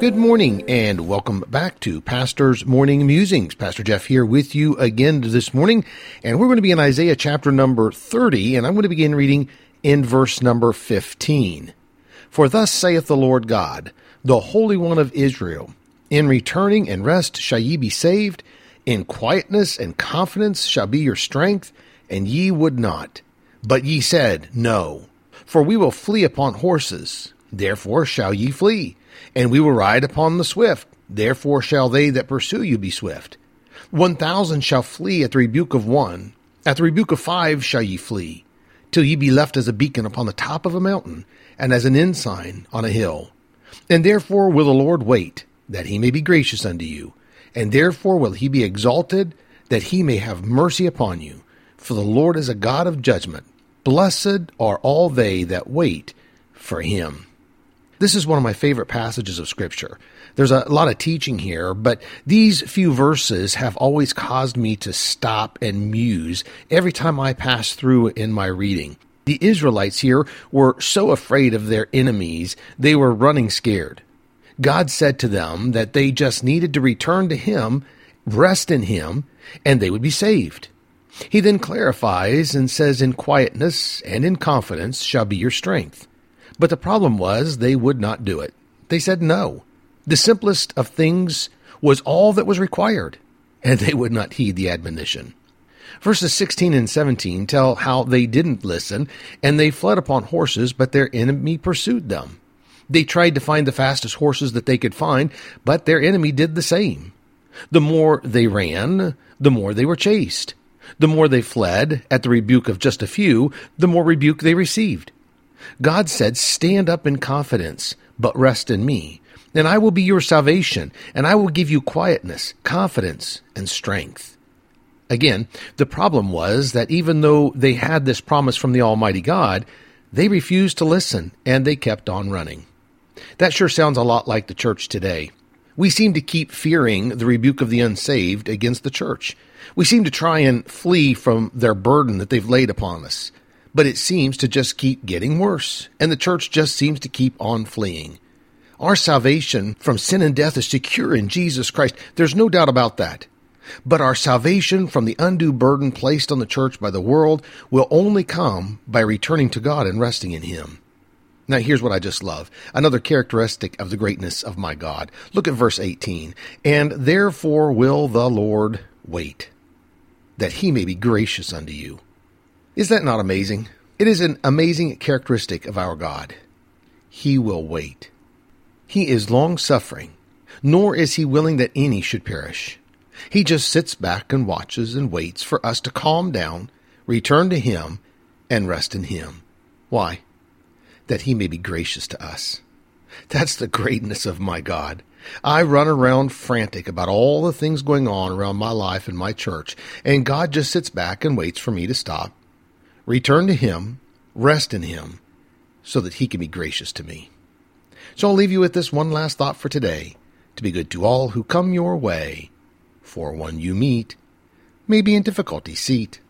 Good morning and welcome back to Pastor's Morning Musings. Pastor Jeff here with you again this morning, and we're going to be in Isaiah chapter number 30, and I'm going to begin reading in verse number 15. For thus saith the Lord God, the Holy One of Israel, in returning and rest shall ye be saved, in quietness and confidence shall be your strength, and ye would not. But ye said, No, for we will flee upon horses, therefore shall ye flee and we will ride upon the swift. Therefore shall they that pursue you be swift. One thousand shall flee at the rebuke of one. At the rebuke of five shall ye flee, till ye be left as a beacon upon the top of a mountain, and as an ensign on a hill. And therefore will the Lord wait, that he may be gracious unto you, and therefore will he be exalted, that he may have mercy upon you. For the Lord is a God of judgment. Blessed are all they that wait for him. This is one of my favorite passages of Scripture. There's a lot of teaching here, but these few verses have always caused me to stop and muse every time I pass through in my reading. The Israelites here were so afraid of their enemies, they were running scared. God said to them that they just needed to return to Him, rest in Him, and they would be saved. He then clarifies and says, In quietness and in confidence shall be your strength. But the problem was they would not do it. They said no. The simplest of things was all that was required, and they would not heed the admonition. Verses 16 and 17 tell how they didn't listen, and they fled upon horses, but their enemy pursued them. They tried to find the fastest horses that they could find, but their enemy did the same. The more they ran, the more they were chased. The more they fled at the rebuke of just a few, the more rebuke they received. God said, Stand up in confidence, but rest in me, and I will be your salvation, and I will give you quietness, confidence, and strength. Again, the problem was that even though they had this promise from the Almighty God, they refused to listen and they kept on running. That sure sounds a lot like the church today. We seem to keep fearing the rebuke of the unsaved against the church. We seem to try and flee from their burden that they've laid upon us but it seems to just keep getting worse, and the church just seems to keep on fleeing. Our salvation from sin and death is secure in Jesus Christ. There's no doubt about that. But our salvation from the undue burden placed on the church by the world will only come by returning to God and resting in Him. Now, here's what I just love another characteristic of the greatness of my God. Look at verse 18. And therefore will the Lord wait, that He may be gracious unto you is that not amazing? It is an amazing characteristic of our God. He will wait. He is long suffering, nor is he willing that any should perish. He just sits back and watches and waits for us to calm down, return to him, and rest in him. Why? That he may be gracious to us. That's the greatness of my God. I run around frantic about all the things going on around my life and my church, and God just sits back and waits for me to stop return to Him, rest in Him, so that He can be gracious to me. So I'll leave you with this one last thought for today to be good to all who come your way, for one you meet may be in difficulty seat.